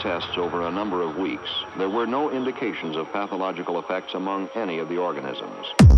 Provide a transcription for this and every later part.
tests over a number of weeks, there were no indications of pathological effects among any of the organisms.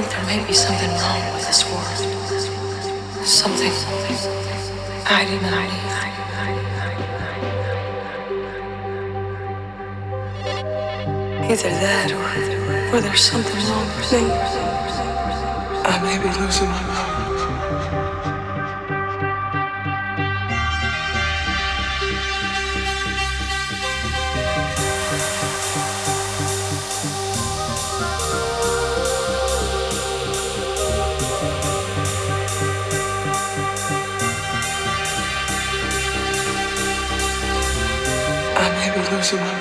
Think there may be something wrong with this world. Something hiding underneath. Either that or, or there's something wrong with me. I may be losing my mind. I